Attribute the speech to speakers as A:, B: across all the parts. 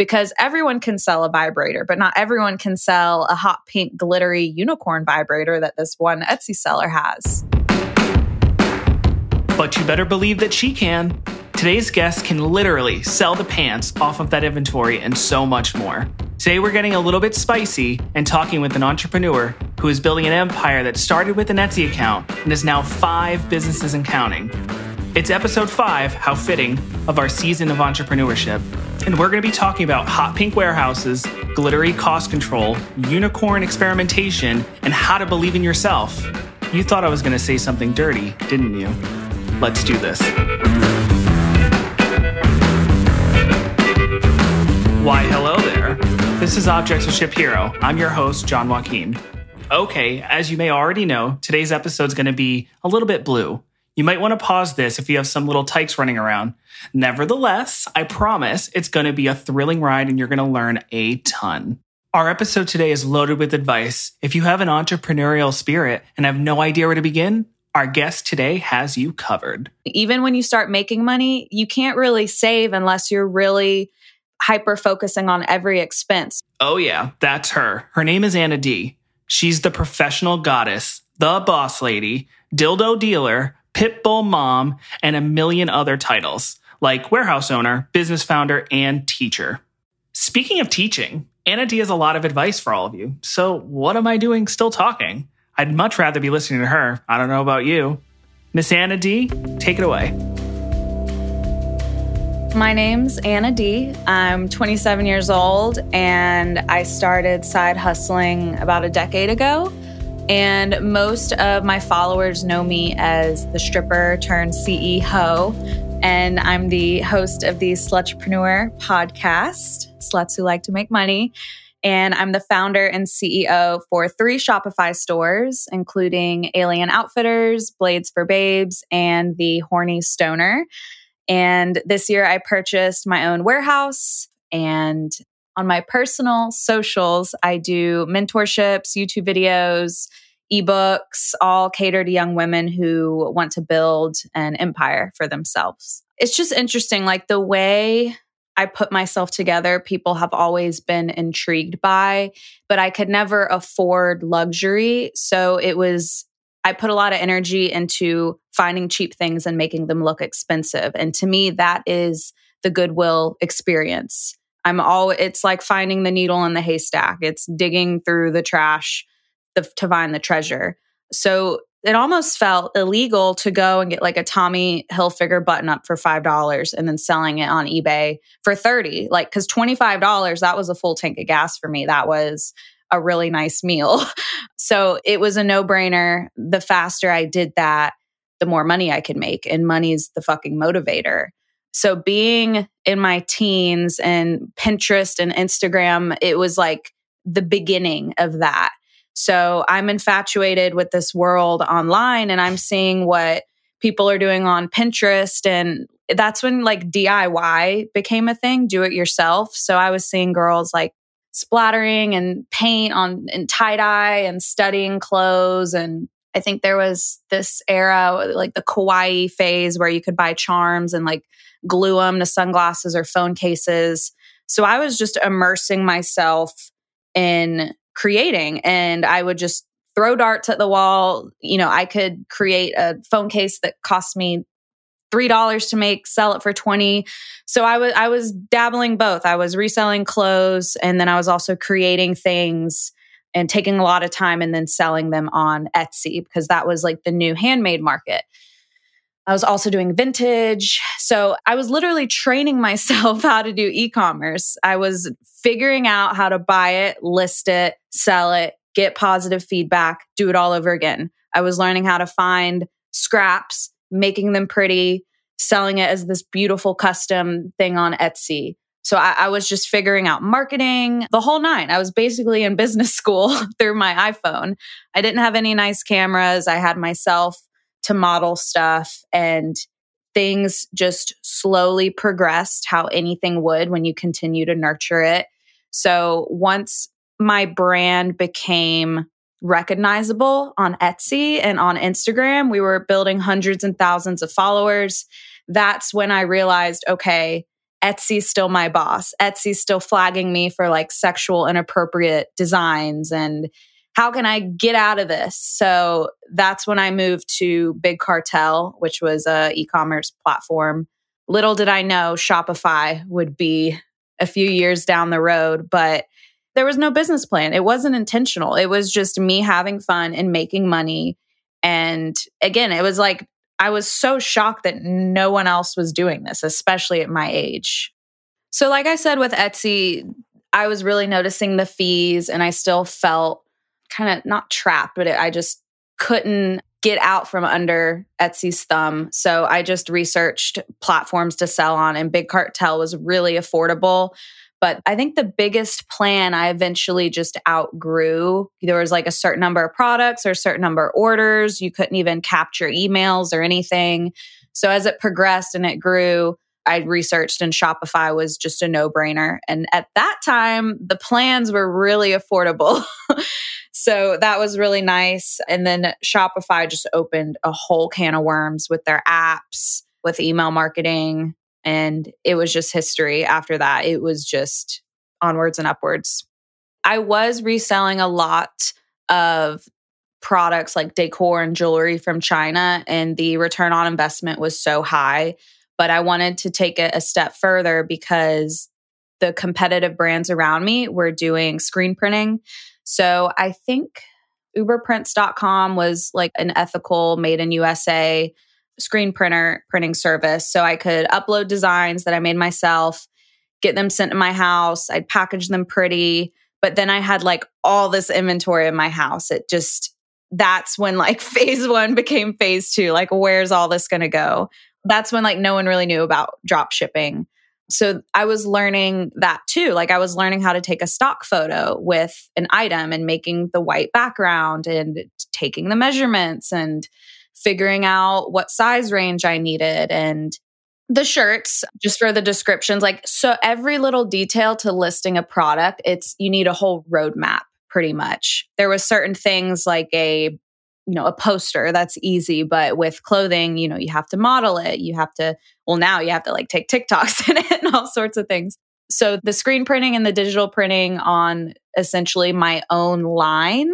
A: because everyone can sell a vibrator, but not everyone can sell a hot pink glittery unicorn vibrator that this one Etsy seller has.
B: But you better believe that she can. Today's guest can literally sell the pants off of that inventory and so much more. Today, we're getting a little bit spicy and talking with an entrepreneur who is building an empire that started with an Etsy account and is now five businesses and counting. It's episode five, how fitting, of our season of entrepreneurship. And we're going to be talking about hot pink warehouses, glittery cost control, unicorn experimentation, and how to believe in yourself. You thought I was going to say something dirty, didn't you? Let's do this. Why, hello there. This is Objects with ShipHero. I'm your host, John Joaquin. Okay, as you may already know, today's episode is going to be a little bit blue. You might want to pause this if you have some little tykes running around. Nevertheless, I promise it's going to be a thrilling ride and you're going to learn a ton. Our episode today is loaded with advice. If you have an entrepreneurial spirit and have no idea where to begin, our guest today has you covered.
A: Even when you start making money, you can't really save unless you're really hyper focusing on every expense.
B: Oh, yeah, that's her. Her name is Anna D. She's the professional goddess, the boss lady, dildo dealer, pitbull mom, and a million other titles like warehouse owner, business founder, and teacher. Speaking of teaching, Anna D has a lot of advice for all of you. So, what am I doing still talking? I'd much rather be listening to her. I don't know about you. Miss Anna D, take it away.
A: My name's Anna D. I'm 27 years old and I started side hustling about a decade ago. And most of my followers know me as the stripper turned CEO. And I'm the host of the Slutpreneur podcast, Sluts Who Like to Make Money. And I'm the founder and CEO for three Shopify stores, including Alien Outfitters, Blades for Babes, and the Horny Stoner. And this year I purchased my own warehouse. And on my personal socials, I do mentorships, YouTube videos, ebooks, all cater to young women who want to build an empire for themselves. It's just interesting, like the way I put myself together, people have always been intrigued by, but I could never afford luxury. So it was I put a lot of energy into finding cheap things and making them look expensive. And to me, that is the goodwill experience. I'm all, it's like finding the needle in the haystack. It's digging through the trash the, to find the treasure. So it almost felt illegal to go and get like a Tommy Hilfiger button up for $5 and then selling it on eBay for 30. Like, cause $25, that was a full tank of gas for me. That was a really nice meal. so it was a no brainer. The faster I did that, the more money I could make. And money's the fucking motivator. So being in my teens and Pinterest and Instagram, it was like the beginning of that. So I'm infatuated with this world online and I'm seeing what people are doing on Pinterest. And that's when like DIY became a thing, do it yourself. So I was seeing girls like splattering and paint on and tie dye and studying clothes and I think there was this era like the kawaii phase where you could buy charms and like glue them to sunglasses or phone cases. So I was just immersing myself in creating and I would just throw darts at the wall. You know, I could create a phone case that cost me three dollars to make, sell it for twenty. So I was I was dabbling both. I was reselling clothes, and then I was also creating things and taking a lot of time and then selling them on Etsy because that was like the new handmade market. I was also doing vintage. So I was literally training myself how to do e commerce. I was figuring out how to buy it, list it, sell it, get positive feedback, do it all over again. I was learning how to find scraps making them pretty, selling it as this beautiful custom thing on Etsy. So I, I, was just figuring out marketing, the whole nine. I was basically in business school through my iPhone. I didn't have any nice cameras. I had myself to model stuff and things just slowly progressed how anything would when you continue to nurture it. So once my brand became recognizable on Etsy and on Instagram. We were building hundreds and thousands of followers. That's when I realized, okay, Etsy's still my boss. Etsy's still flagging me for like sexual inappropriate designs and how can I get out of this? So that's when I moved to Big Cartel, which was a e-commerce platform. Little did I know Shopify would be a few years down the road, but there was no business plan. It wasn't intentional. It was just me having fun and making money. And again, it was like I was so shocked that no one else was doing this, especially at my age. So, like I said with Etsy, I was really noticing the fees and I still felt kind of not trapped, but it, I just couldn't get out from under Etsy's thumb. So I just researched platforms to sell on, and Big Cartel was really affordable. But I think the biggest plan I eventually just outgrew. There was like a certain number of products or a certain number of orders. You couldn't even capture emails or anything. So as it progressed and it grew, I researched and Shopify was just a no brainer. And at that time, the plans were really affordable. so that was really nice. And then Shopify just opened a whole can of worms with their apps, with email marketing. And it was just history after that. It was just onwards and upwards. I was reselling a lot of products like decor and jewelry from China, and the return on investment was so high but I wanted to take it a step further because the competitive brands around me were doing screen printing. So I think uberprints.com was like an ethical made in USA screen printer printing service. So I could upload designs that I made myself, get them sent to my house, I'd package them pretty, but then I had like all this inventory in my house. It just that's when like phase 1 became phase 2. Like where's all this going to go? That's when like no one really knew about drop shipping. So I was learning that too. Like I was learning how to take a stock photo with an item and making the white background and taking the measurements and figuring out what size range I needed and the shirts just for the descriptions like so every little detail to listing a product it's you need a whole roadmap pretty much there was certain things like a you know a poster that's easy but with clothing you know you have to model it you have to well now you have to like take tiktoks in it and all sorts of things so the screen printing and the digital printing on essentially my own line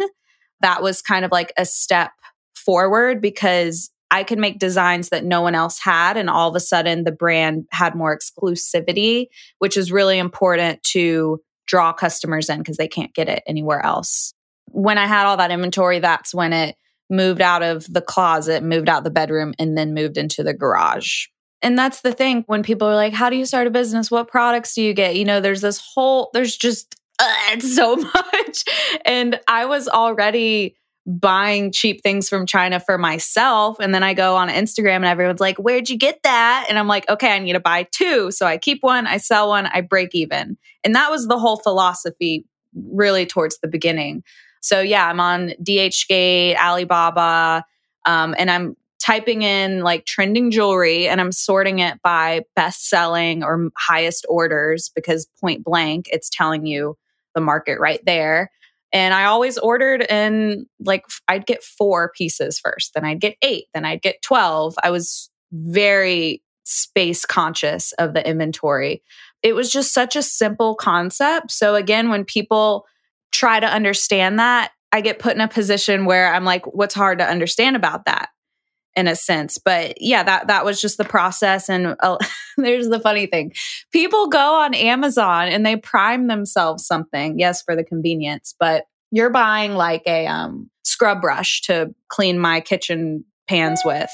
A: that was kind of like a step forward because I could make designs that no one else had. And all of a sudden, the brand had more exclusivity, which is really important to draw customers in because they can't get it anywhere else. When I had all that inventory, that's when it moved out of the closet, moved out the bedroom, and then moved into the garage. And that's the thing when people are like, How do you start a business? What products do you get? You know, there's this whole, there's just uh, so much. And I was already buying cheap things from China for myself. And then I go on Instagram and everyone's like, Where'd you get that? And I'm like, Okay, I need to buy two. So I keep one, I sell one, I break even. And that was the whole philosophy really towards the beginning. So yeah, I'm on DHgate, Alibaba, um, and I'm typing in like trending jewelry and I'm sorting it by best selling or highest orders because point blank, it's telling you the market right there. And I always ordered in like, I'd get four pieces first, then I'd get eight, then I'd get 12. I was very space conscious of the inventory. It was just such a simple concept. So, again, when people try to understand that, I get put in a position where I'm like, what's hard to understand about that? in a sense? But yeah that that was just the process and uh, there's the funny thing. People go on amazon and they prime themselves something yes for the convenience but you're buying like a um, scrub brush to clean my kitchen pans with.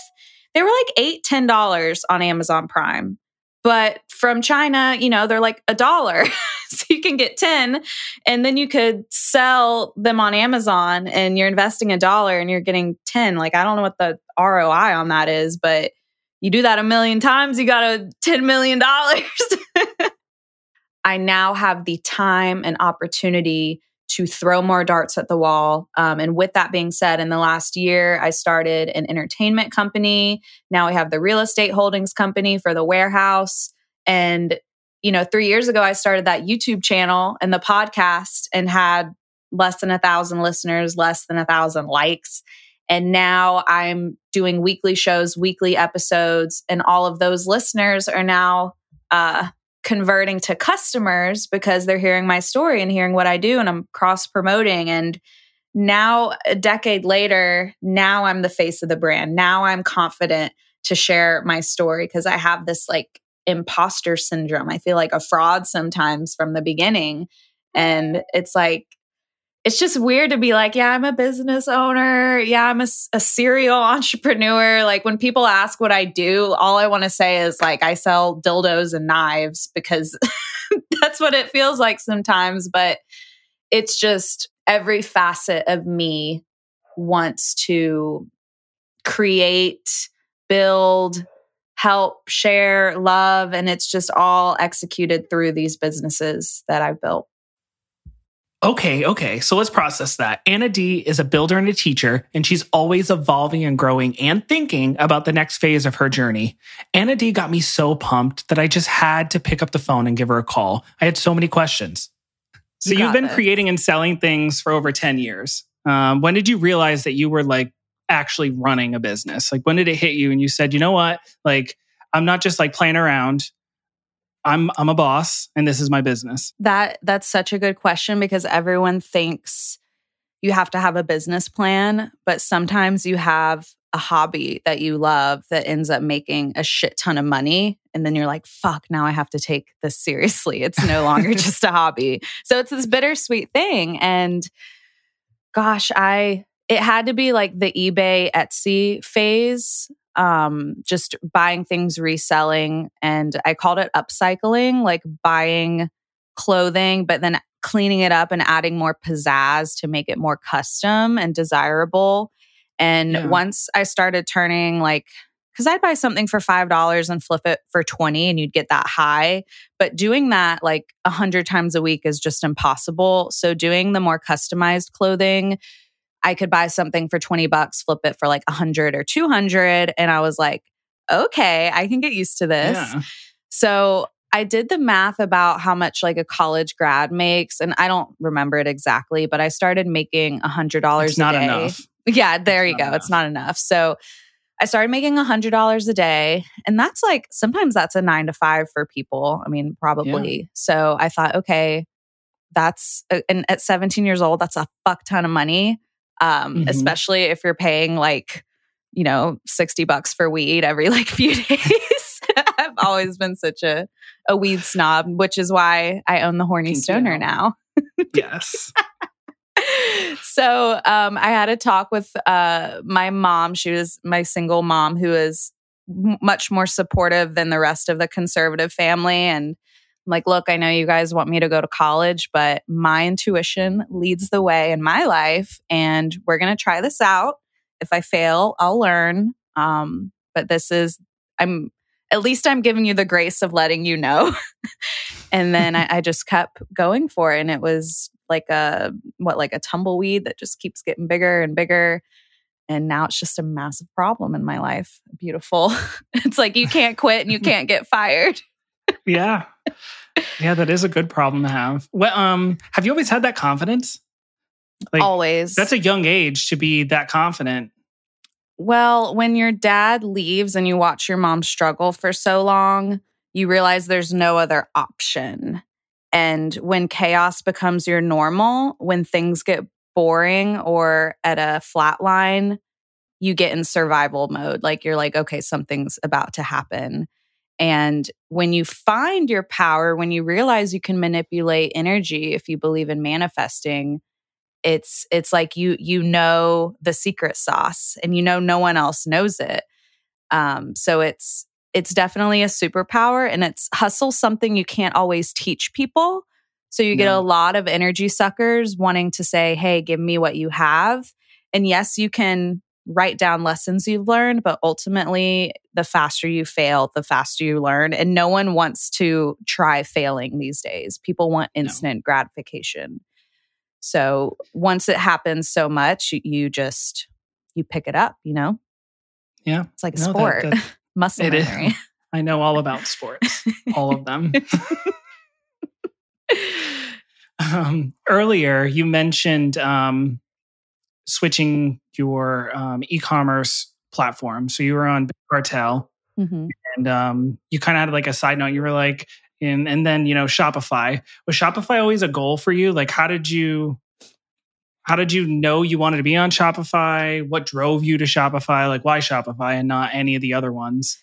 A: They were like eight ten dollars on amazon prime but from China, you know, they're like a dollar. so you can get 10 and then you could sell them on Amazon and you're investing a dollar and you're getting 10. Like, I don't know what the ROI on that is, but you do that a million times, you got a $10 million. I now have the time and opportunity to throw more darts at the wall. Um, and with that being said, in the last year, I started an entertainment company. Now we have the real estate holdings company for the warehouse. And, you know, three years ago, I started that YouTube channel and the podcast and had less than a thousand listeners, less than a thousand likes. And now I'm doing weekly shows, weekly episodes, and all of those listeners are now uh, converting to customers because they're hearing my story and hearing what I do and I'm cross promoting and now a decade later now I'm the face of the brand. Now I'm confident to share my story because I have this like imposter syndrome. I feel like a fraud sometimes from the beginning and it's like it's just weird to be like, yeah, I'm a business owner. Yeah, I'm a, a serial entrepreneur. Like when people ask what I do, all I want to say is like, I sell dildos and knives because that's what it feels like sometimes. But it's just every facet of me wants to create, build, help, share, love. And it's just all executed through these businesses that I've built.
B: Okay, okay. So let's process that. Anna D is a builder and a teacher, and she's always evolving and growing and thinking about the next phase of her journey. Anna D got me so pumped that I just had to pick up the phone and give her a call. I had so many questions. So you have been this. creating and selling things for over 10 years. Um, when did you realize that you were like actually running a business? Like when did it hit you and you said, you know what? Like I'm not just like playing around. I'm I'm a boss and this is my business?
A: That that's such a good question because everyone thinks you have to have a business plan, but sometimes you have a hobby that you love that ends up making a shit ton of money. And then you're like fuck now i have to take this seriously. It's no longer just a hobby. So it's this bittersweet thing. And gosh i it had to be like the ebay etsy phase um, just buying things, reselling. And I called it upcycling, like buying clothing, but then cleaning it up and adding more pizzazz to make it more custom and desirable. And yeah. once I started turning like, because I'd buy something for $5 and flip it for 20 and you'd get that high. But doing that like a hundred times a week is just impossible. So doing the more customized clothing, I could buy something for 20 bucks, flip it for like 100 or 200. And I was like, okay, I can get used to this. Yeah. So I did the math about how much like a college grad makes, and I don't remember it exactly, but I started making a hundred dollars a
B: not
A: day.
B: Enough.
A: Yeah, there it's you go. Enough. It's not enough. So I started making a hundred dollars a day, and that's like sometimes that's a nine to five for people. I mean, probably. Yeah. So I thought, okay, that's uh, and at 17 years old, that's a fuck ton of money um, mm-hmm. especially if you're paying like, you know, 60 bucks for weed every like few days. I've always been such a, a weed snob, which is why I own the Horny Thank Stoner you. now.
B: yes.
A: so um, I had a talk with uh, my mom. She was my single mom who is m- much more supportive than the rest of the conservative family. And I'm like, look, I know you guys want me to go to college, but my intuition leads the way in my life. And we're going to try this out. If I fail, I'll learn. Um, but this is, I'm, at least I'm giving you the grace of letting you know. and then I, I just kept going for it. And it was like a, what, like a tumbleweed that just keeps getting bigger and bigger. And now it's just a massive problem in my life. Beautiful. it's like you can't quit and you can't get fired
B: yeah. Yeah, that is a good problem to have. Well, um, have you always had that confidence?
A: Like, always.
B: That's a young age to be that confident.
A: Well, when your dad leaves and you watch your mom struggle for so long, you realize there's no other option. And when chaos becomes your normal, when things get boring or at a flat line, you get in survival mode. Like you're like, okay, something's about to happen. And when you find your power, when you realize you can manipulate energy if you believe in manifesting, it's it's like you you know the secret sauce and you know no one else knows it. Um, so it's it's definitely a superpower and it's hustle something you can't always teach people. So you get no. a lot of energy suckers wanting to say, "Hey, give me what you have." And yes, you can write down lessons you've learned, but ultimately, the faster you fail, the faster you learn. And no one wants to try failing these days. People want instant no. gratification. So once it happens so much, you just you pick it up, you know?
B: Yeah.
A: It's like a no, sport. That, that, Muscle memory.
B: I know all about sports, all of them. um, earlier, you mentioned um, switching your um, e-commerce platform. So you were on Cartel, mm-hmm. and um, you kind of had like a side note. You were like, and and then you know Shopify. Was Shopify always a goal for you? Like, how did you how did you know you wanted to be on Shopify? What drove you to Shopify? Like, why Shopify and not any of the other ones?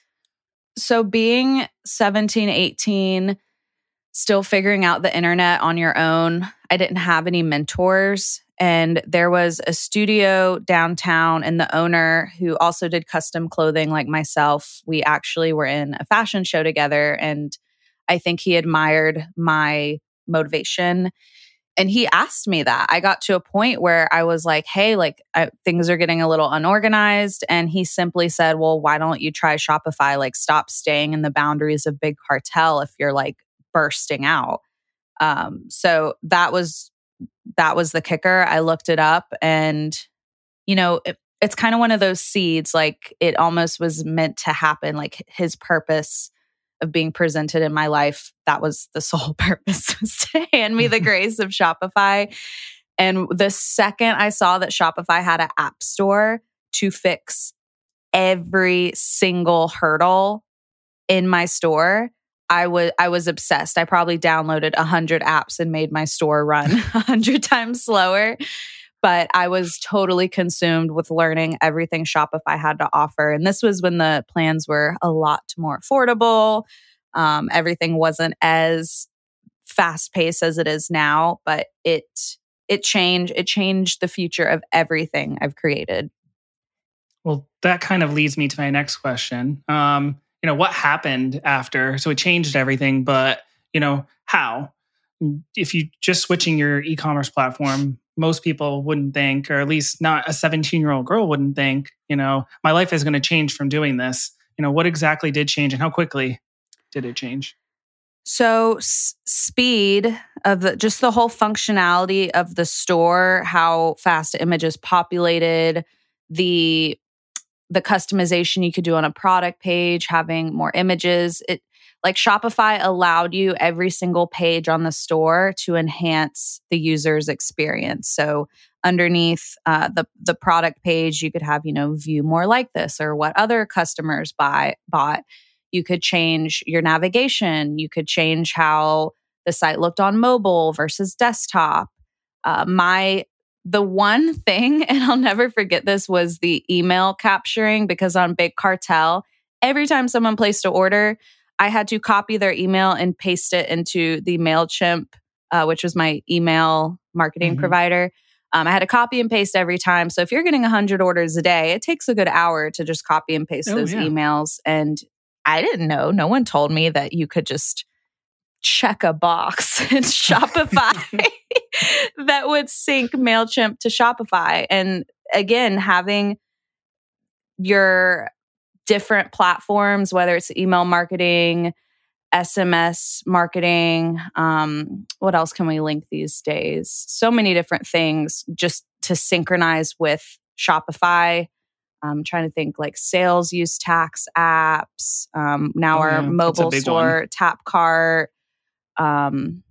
A: So, being 17, 18, still figuring out the internet on your own, I didn't have any mentors. And there was a studio downtown, and the owner who also did custom clothing like myself, we actually were in a fashion show together. And I think he admired my motivation. And he asked me that. I got to a point where i was like hey like I, things are getting a little unorganized. And he simply said well why don't you try shopify? Like stop staying in the boundaries of big cartel if you're like bursting out. Um so that was that was the kicker i looked it up and you know it, it's kind of one of those seeds like it almost was meant to happen like his purpose of being presented in my life, that was the sole purpose was to hand me the grace of Shopify. And the second I saw that Shopify had an app store to fix every single hurdle in my store, I was I was obsessed. I probably downloaded a hundred apps and made my store run a hundred times slower but I was totally consumed with learning everything Shopify had to offer. And this was when the plans were a lot more affordable. Um, everything wasn't as fast paced as it is now, but it it changed it changed the future of everything I've created.
B: Well, that kind of leads me to my next question. Um, you know, what happened after? So it changed everything, but you know, how? If you just switching your e-commerce platform most people wouldn't think, or at least not a 17 year old girl wouldn't think, you know, my life is going to change from doing this. You know, what exactly did change and how quickly did it change?
A: So, s- speed of the just the whole functionality of the store, how fast images populated, the the customization you could do on a product page, having more images. It like Shopify allowed you every single page on the store to enhance the user's experience. So underneath uh, the the product page, you could have you know view more like this or what other customers buy bought. You could change your navigation. You could change how the site looked on mobile versus desktop. Uh, my the one thing, and I'll never forget this, was the email capturing because on Big Cartel, every time someone placed an order, I had to copy their email and paste it into the MailChimp, uh, which was my email marketing mm-hmm. provider. Um, I had to copy and paste every time. So if you're getting 100 orders a day, it takes a good hour to just copy and paste oh, those yeah. emails. And I didn't know, no one told me that you could just check a box in Shopify that would sync MailChimp to Shopify. And again, having your different platforms, whether it's email marketing, SMS marketing. Um, what else can we link these days? So many different things just to synchronize with Shopify. I'm trying to think like sales use tax apps. Um, now oh, our yeah. mobile store, Tapcart. Um,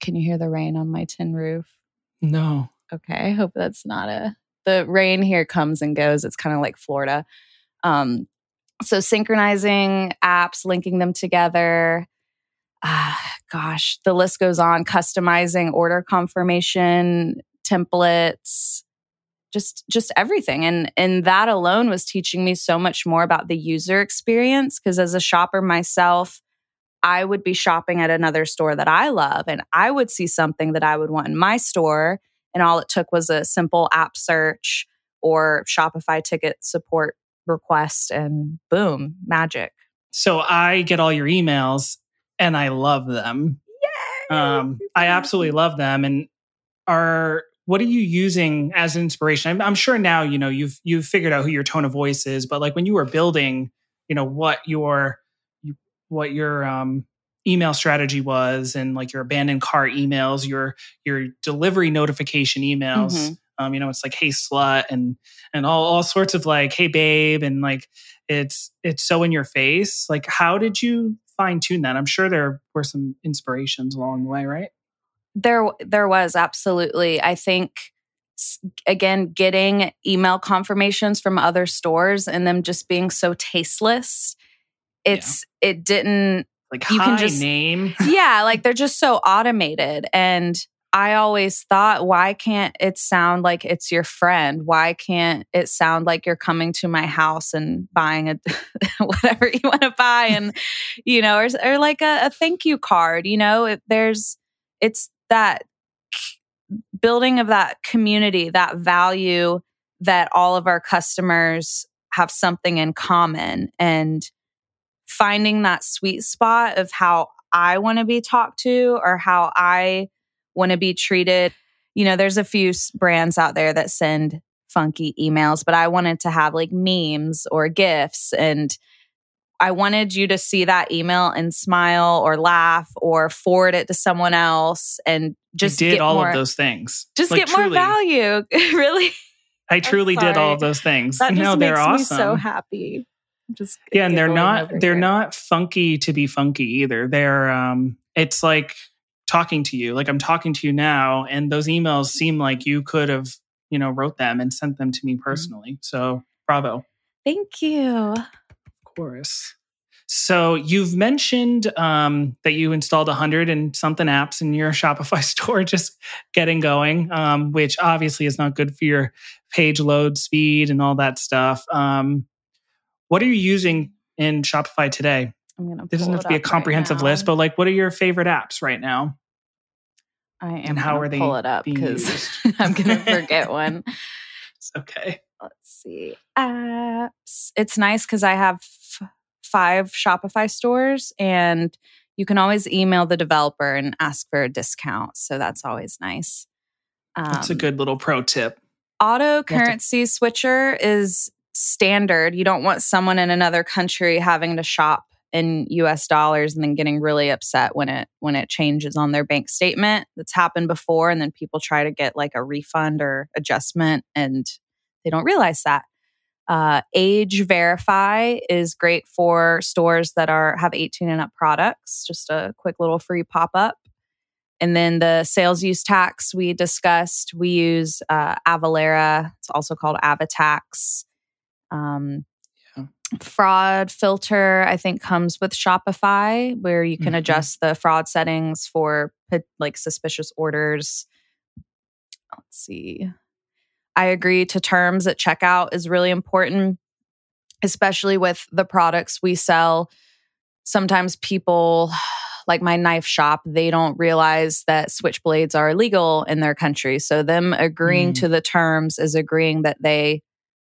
A: can you hear the rain on my tin roof?
B: No.
A: Okay. I hope that's not a. The rain here comes and goes. It's kind of like Florida. Um, so synchronizing apps, linking them together. Ah, gosh, the list goes on. Customizing order confirmation templates, just just everything. And and that alone was teaching me so much more about the user experience. Because as a shopper myself, I would be shopping at another store that I love, and I would see something that I would want in my store. And all it took was a simple app search or Shopify ticket support request and boom, magic.
B: So I get all your emails and I love them.
A: Yay! Um,
B: I absolutely love them. And are what are you using as inspiration? I'm, I'm, sure now you know you've you've figured out who your tone of voice is, but like when you were building, you know what your what your um, email strategy was, and like your abandoned cart emails, your your delivery notification emails. Mm-hmm. Um, you know, it's like, hey slut and and all, all sorts of like, hey babe, and like it's it's so in your face. Like, how did you fine tune that? I'm sure there were some inspirations along the way, right?
A: There there was absolutely. I think again getting email confirmations from other stores and them just being so tasteless it's yeah. it didn't
B: Like
A: You can just-
B: name.
A: yeah, like they're just so automated. And I always thought, why can't it sound like it's your friend? Why can't it sound like you're coming to my house and buying a whatever you want to buy, and you know, or, or like a, a thank you card? You know, it, there's it's that building of that community, that value that all of our customers have something in common, and finding that sweet spot of how I want to be talked to or how I want to be treated. You know, there's a few brands out there that send funky emails, but I wanted to have like memes or gifts and I wanted you to see that email and smile or laugh or forward it to someone else and just
B: I did
A: get
B: all
A: more,
B: of those things.
A: just
B: Like,
A: get more value. really,
B: I truly did all of those things.
A: that just
B: no,
A: makes
B: they're awesome.
A: me so happy. Just
B: yeah and they're not they're
A: here.
B: not funky to be funky either they're um it's like talking to you like i'm talking to you now and those emails seem like you could have you know wrote them and sent them to
A: Mm-hmm.
B: me personally so bravo
A: Thank you.
B: of course so you've mentioned um, that you installed a 100 and something apps in your shopify store just getting going um, which obviously is not good for your page load speed and all that stuff um, what are you using in shopify today
A: I'm gonna.
B: it doesn't have to be a
A: up right
B: comprehensive list, but like, what are your favorite apps right now?
A: I am
B: and how are they
A: pull it up because? I'm gonna forget one.
B: It's okay.
A: Let's see apps. It's nice because I have f- five Shopify stores, and you can always email the developer and ask for a discount. So that's always nice.
B: That's a
A: Um,
B: good little pro tip.
A: auto currency switcher is standard. You don't want someone in another country having to shop in US dollars and then getting really upset when it when it changes on their bank statement. That's happened before and then people try to get like a refund or adjustment and they don't realize that. Uh, age verify is great for stores that are have 18 and up products. Just a quick little free pop up. And then the sales use tax we discussed, we use uh, Avalara. It's also called Avatax. Um,
B: Yeah.
A: Fraud filter, I think, comes with Shopify, where you can
B: Mhm.
A: adjust the fraud settings for like suspicious orders. Let's see. I agree to terms at checkout is really important, especially with the products we sell. Sometimes people, like my knife shop, they don't realize that switchblades are illegal in their country. So, them agreeing
B: Mm.
A: to the terms is agreeing that they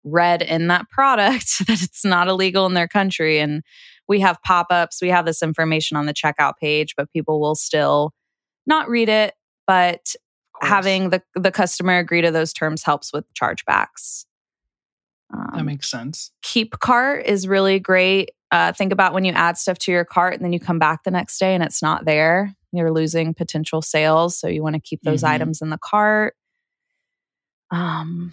A: read in that product that it's not illegal in their country. And we have pop ups, we have this information on the checkout page, but people will still not read it. But having the, the customer agree to those terms helps with chargebacks. Um,
B: that makes sense.
A: keep cart is really great. Uh, think about when you add stuff to your cart and then you come back the next day and it's not there. You're losing potential sales. So you want to keep those
B: Mhm.
A: items in the cart. Um,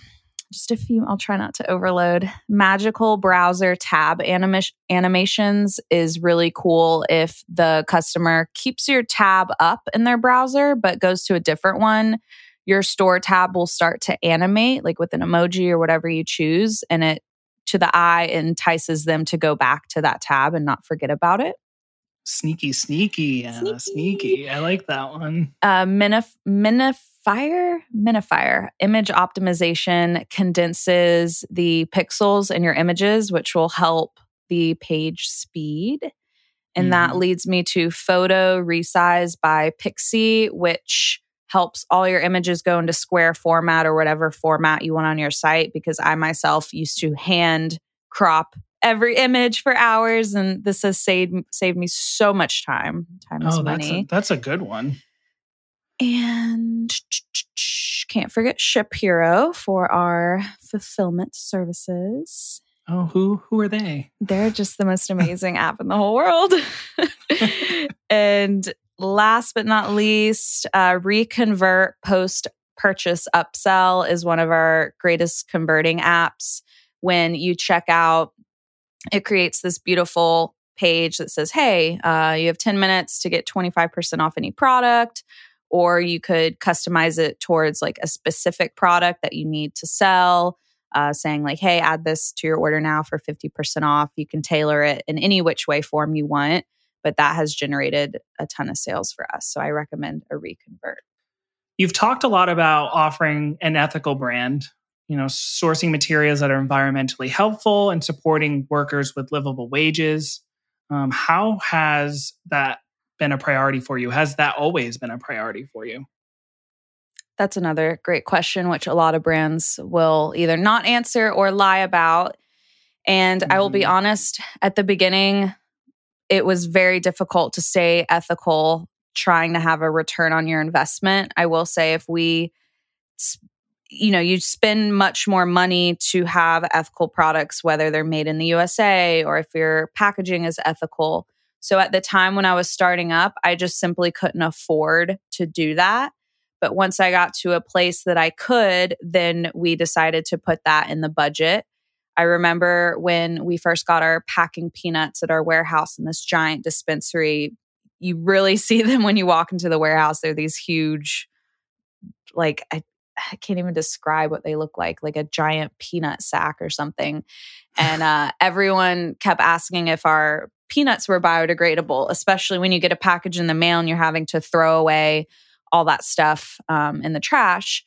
A: just a few, I'll try not to overload. Magical browser tab anima- animations is really cool if the customer keeps your tab up in their browser but goes to a different one your store tab will start to animate like with an emoji or whatever you choose and it to the eye entices them to go back to that tab and not forget about it
B: Sneaky, sneaky, Anna.
A: Sneaky.
B: Sneaky. I like that one.
A: uh minif- minif- minifier minifier image optimization condenses the pixels in your images which will help the page speed and that
B: Mhm.
A: leads me to photo resize by Pixc which helps all your images go into square format or whatever format you want on your site because i myself used to hand crop every image for hours and this has saved saved me so much time time is
B: Oh, that's
A: money
B: a, that's a good one.
A: And can't forget ShipHero for our fulfillment services.
B: Oh, who who are they?
A: They're just the most amazing app in the whole world. and last but not least, uh, Reconvert post purchase upsell is one of our greatest converting apps. When you check out, it creates this beautiful page that says, Hey, uh, you have 10 minutes to get 25% off any product. Or you could customize it towards like a specific product that you need to sell, uh, saying, like, hey, add this to your order now for 50% off. You can tailor it in any which way form you want. but that has generated a ton of sales for us. So I recommend a reconvert.
B: You've talked a lot about offering an ethical brand, you know, sourcing materials that are environmentally helpful and supporting workers with livable wages. Um, how has that been a priority for you? Has that always been a priority for you?
A: That's another great question, which a lot of brands will either not answer or lie about. And mm-hmm. I will be mm-hmm. honest, at the beginning, it was very difficult to stay ethical trying to have a return on your investment. I will say if we you know, you spend much more money to have ethical products whether they're made in the USA or if your packaging is ethical. So at the time when I was starting up, I just simply couldn't afford to do that. But once I got to a place that I could, then we decided to put that in the budget. I remember when we first got our packing peanuts at our warehouse in this giant dispensary. You really see them when you walk into the warehouse. They're these huge, like, I, I can't even describe what they look like, like a giant peanut sack or something. And uh, everyone kept asking if our peanuts were biodegradable, especially when you get a package in the mail and you're having to throw away all that stuff um, in the trash.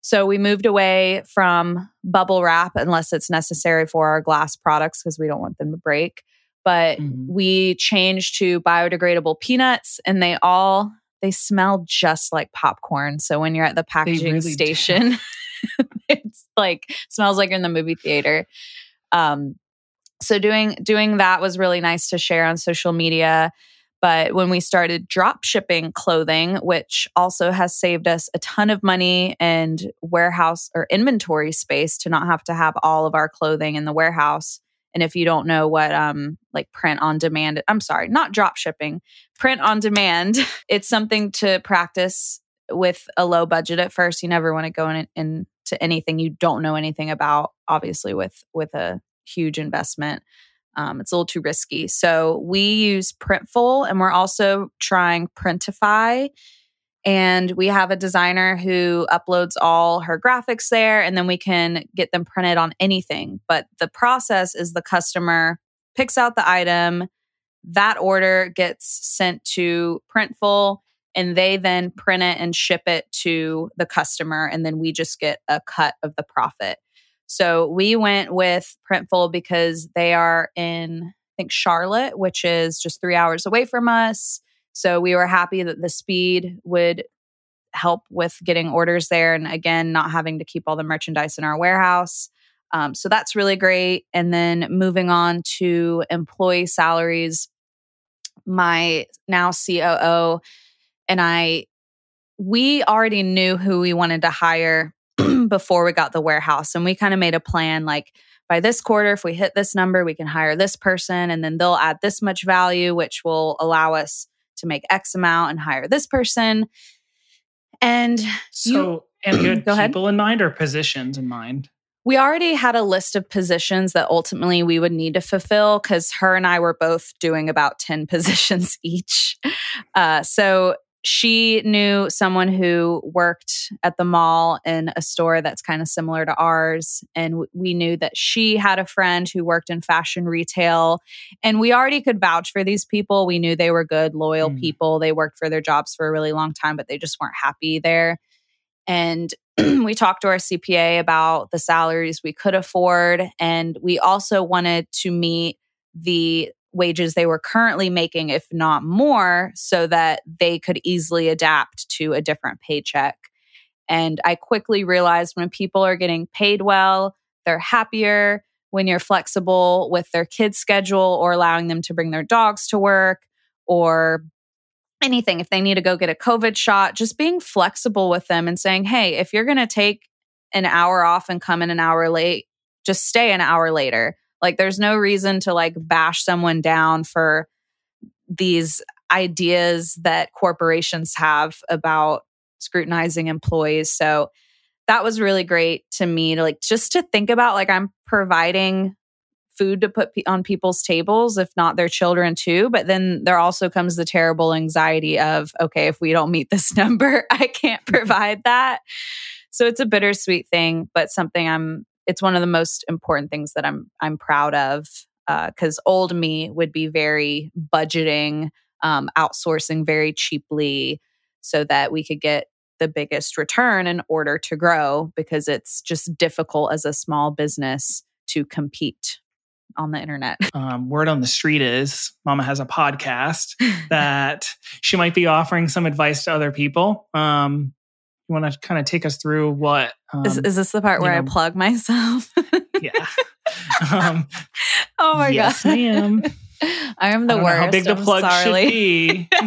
A: So we moved away from bubble wrap unless it's necessary for our glass products because we don't want them to break. But mm-hmm. we changed to biodegradable peanuts and they all they smell just like popcorn. So when you're at the packaging really station, it's like smells like you're in the movie theater. Um, so doing doing that was really nice to share on social media. But when we started drop shipping clothing, which also has saved us a ton of money and warehouse or inventory space to not have to have all of our clothing in the warehouse. And if you don't know what um like print on demand, I'm sorry, not drop shipping, print on demand, it's something to practice with a low budget at first. You never want to go in, in, into anything you don't know anything about, obviously with with a huge investment. Um, it's a little too risky. So we use Printful and we're also trying Printify. And we have a designer who uploads all her graphics there, and then we can get them printed on anything. But the process is the customer picks out the item, that order gets sent to Printful, and they then print it and ship it to the customer. And then we just get a cut of the profit. So we went with Printful because they are in, I think, Charlotte, which is just three hours away from us. So we were happy that the speed would help with getting orders there. And again, not having to keep all the merchandise in our warehouse. Um, so that's really great. And then moving on to employee salaries, my now COO and I, we already knew who we wanted to hire before we got the warehouse. And we kind of made a plan like by this quarter, if we hit this number, we can hire this person and then they'll add this much value, which will allow us to make X amount and hire this person. And
B: so, you, and good go people ahead. in mind or positions in mind?
A: We already had a list of positions that ultimately we would need to fulfill because her and I were both doing about 10 positions each. Uh, so she knew someone who worked at the mall in a store that's kind of similar to ours. And we knew that she had a friend who worked in fashion retail. And we already could vouch for these people. We knew they were good, loyal mm. people. They worked for their jobs for a really long time, but they just weren't happy there. And we talked to our CPA about the salaries we could afford. And we also wanted to meet the wages they were currently making, if not more, so that they could easily adapt to a different paycheck. And I quickly realized when people are getting paid well, they're happier. When you're flexible with their kids' schedule or allowing them to bring their dogs to work or anything, if they need to go get a COVID shot, just being flexible with them and saying, hey, if you're going to take an hour off and come in an hour late, just stay an hour later like there's no reason to like bash someone down for these ideas that corporations have about scrutinizing employees. So that was really great to me to like just to think about like I'm providing food to put on people's tables if not their children too but then there also comes the terrible anxiety of okay if we don't meet this number I can't mm-hmm. provide that so it's a bittersweet thing but something I'm it's one of the most important things that I'm I'm proud of. because uh, old me would be very budgeting, um, outsourcing very cheaply so that we could get the biggest return in order to grow because it's just difficult as a small business to compete on the internet.
B: Um, word on the street is Mama has a podcast that she might be offering some advice to other people. Um, you want to kind of take us through what
A: um, is, is this the part where know, I plug myself?
B: yeah. Um,
A: oh my
B: yes,
A: god,
B: ma'am.
A: I am the
B: I
A: worst.
B: how big the
A: I'm
B: plug
A: sorry.
B: should be.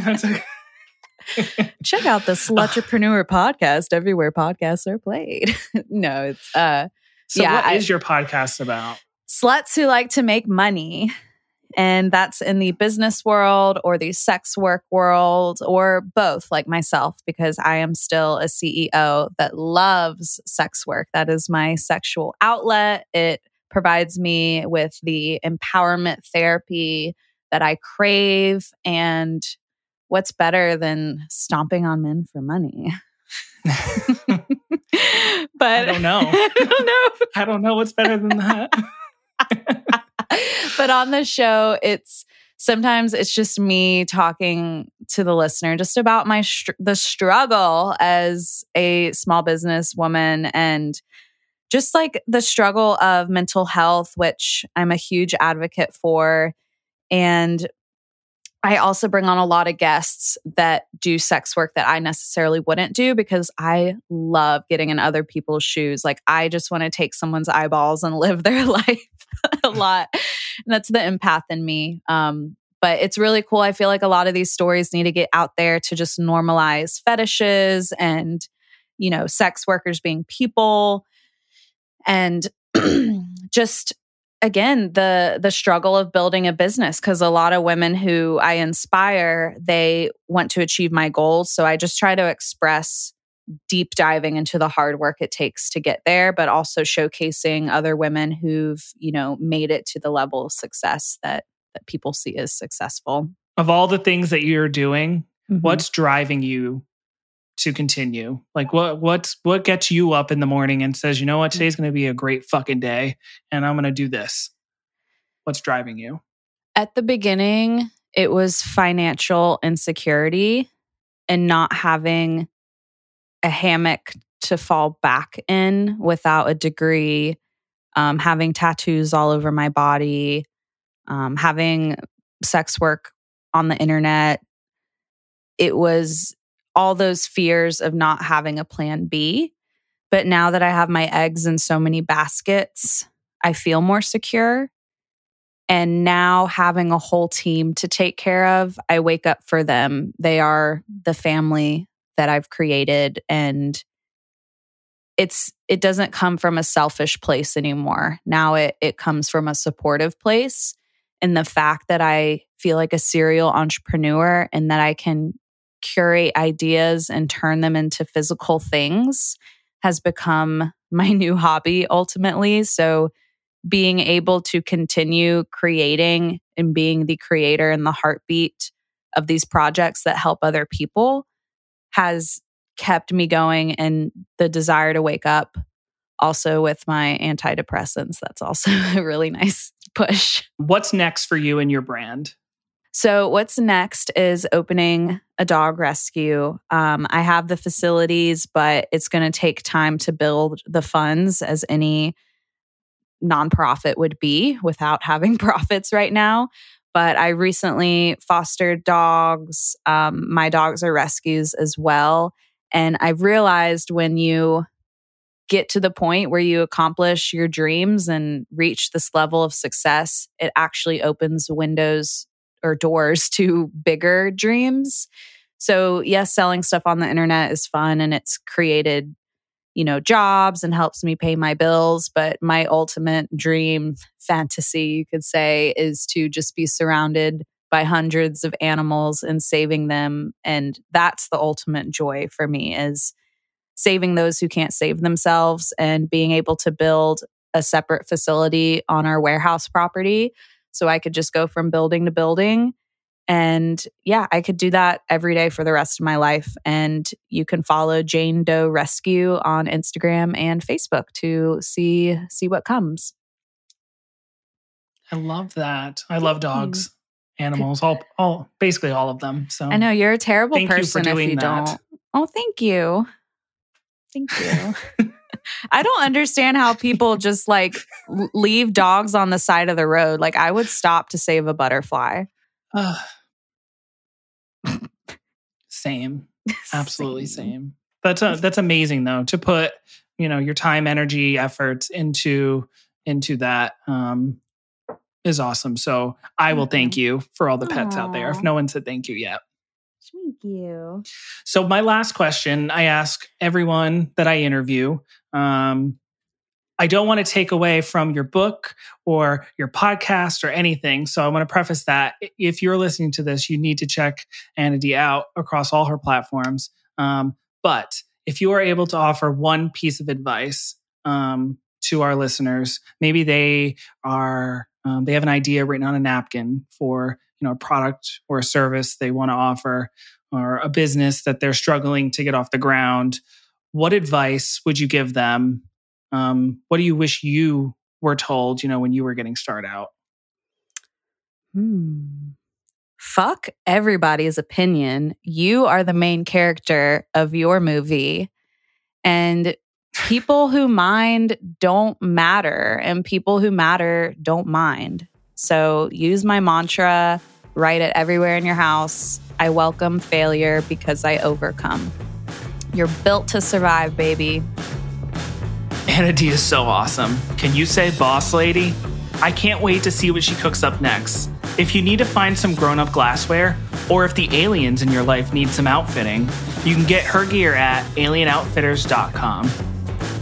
A: Check out the Slutrepreneur podcast everywhere podcasts are played. no, it's uh
B: so
A: yeah,
B: what is your podcast about?
A: Sluts who like to make money. And that's in the business world or the sex work world or both, like myself, because I am still a CEO that loves sex work. That is my sexual outlet. It provides me with the empowerment therapy that I crave. And what's better than stomping on men for money? but
B: I don't know.
A: I don't know.
B: I don't know what's better than that.
A: but on the show, it's sometimes it's just me talking to the listener just about my str- the struggle as a small business woman and just like the struggle of mental health, which I'm a huge advocate for. And I also bring on a lot of guests that do sex work that I necessarily wouldn't do because I love getting in other people's shoes. Like, I just want to take someone's eyeballs and live their life a lot. And that's the empath in me. Um, but it's really cool. I feel like a lot of these stories need to get out there to just normalize fetishes and, you know, sex workers being people and just again the the struggle of building a business because a lot of women who I inspire they want to achieve my goals so I just try to express deep diving into the hard work it takes to get there but also showcasing other women who've you know made it to the level of success that that people see as successful
B: of all the things that you're doing
A: Mhm.
B: what's driving you to continue. Like what what's what gets you up in the morning and says you know what? Today's to be a great fucking day and i'm to do this. What's driving you?
A: At the beginning, it was financial insecurity and not having a hammock to fall back in without a degree, um, having tattoos all over my body, um, having sex work on the internet. It was all those fears of not having a plan B. But now that I have my eggs in so many baskets, I feel more secure. And now having a whole team to take care of, I wake up for them. They are the family that I've created and it's it doesn't come from a selfish place anymore. Now it it comes from a supportive place and the fact that I feel like a serial entrepreneur and that I can curate ideas and turn them into physical things has become my new hobby ultimately. So being able to continue creating and being the creator and the heartbeat of these projects that help other people has kept me going and the desire to wake up also with my antidepressants that's also a really nice push
B: what's next for you and your brand
A: so what's next is opening a dog rescue um, i have the facilities but it's going to take time to build the funds as any nonprofit would be without having profits right now. But I recently fostered dogs. Um, my dogs are rescues as well. And I've realized when you get to the point where you accomplish your dreams and reach this level of success, it actually opens windows or doors to bigger dreams. So, yes, selling stuff on the internet is fun and it's created you know, jobs and helps me pay my bills. But my ultimate dream fantasy, you could say, is to just be surrounded by hundreds of animals and saving them. And that's the ultimate joy for me is saving those who can't save themselves and being able to build a separate facility on our warehouse property. So I could just go from building to building and yeah, I could do that every day for the rest of my life. And you can follow Jane Doe Rescue on Instagram and Facebook to see see what comes.
B: I love that. I love dogs, animals, all all basically all of them. So
A: I know you're a terrible
B: Thank you for
A: person if you
B: that.
A: don't. Oh, thank you. Thank you. I don't understand how people just like leave dogs on the side of the road. Like I would stop to save a butterfly.
B: Ugh. same. Absolutely same. That's a, that's amazing though to put you know your time, energy, efforts into into that um, is awesome. So I will thank you for all the pets out there. If no one said thank you yet.
A: Thank you.
B: So my last question, I ask everyone that I interview. Um, I don't want to take away from your book or your podcast or anything. So I want to preface that if you're listening to this, you need to check Anna D out across all her platforms. Um, but if you are able to offer one piece of advice um, to our listeners, maybe they are um, they have an idea written on a napkin for you know a product or a service they want to offer or a business that they're struggling to get off the ground, what advice would you give them? Um, what do you wish you were told, you know, when you were getting started out?
A: Hmm. Fuck everybody's opinion. You are the main character of your movie. And people who mind don't matter, and people who matter don't mind. So use my mantra, write it everywhere in your house. I welcome failure because I overcome. You're built to survive, baby.
B: Anna D is so awesome. Can you say boss lady? I can't wait to see what she cooks up next. If you need to find some grown up glassware, or if the aliens in your life need some outfitting, you can get her gear at alienoutfitters.com.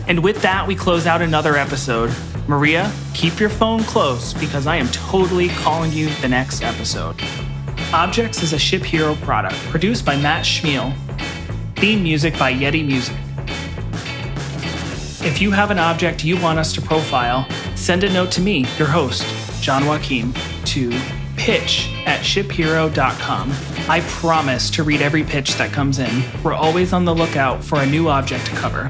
B: And with that, we close out another episode. Maria, keep your phone close because I am totally calling you the next episode. Objects is a ShipHero product produced by Matt Schmiel. Theme music by Yeti Music. If you have an object you want us to profile, send a note to me, your host, John Joaquin, to pitch at shiphero.com. I promise to read every pitch that comes in. We're always on the lookout for a new object to cover.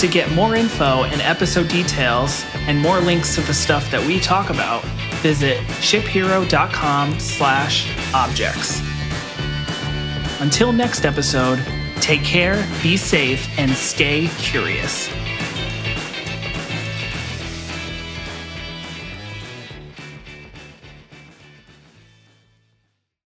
B: To get more info and episode details and more links to the stuff that we talk about, visit shiphero.com slash objects. Until next episode, take care, be safe, and stay curious.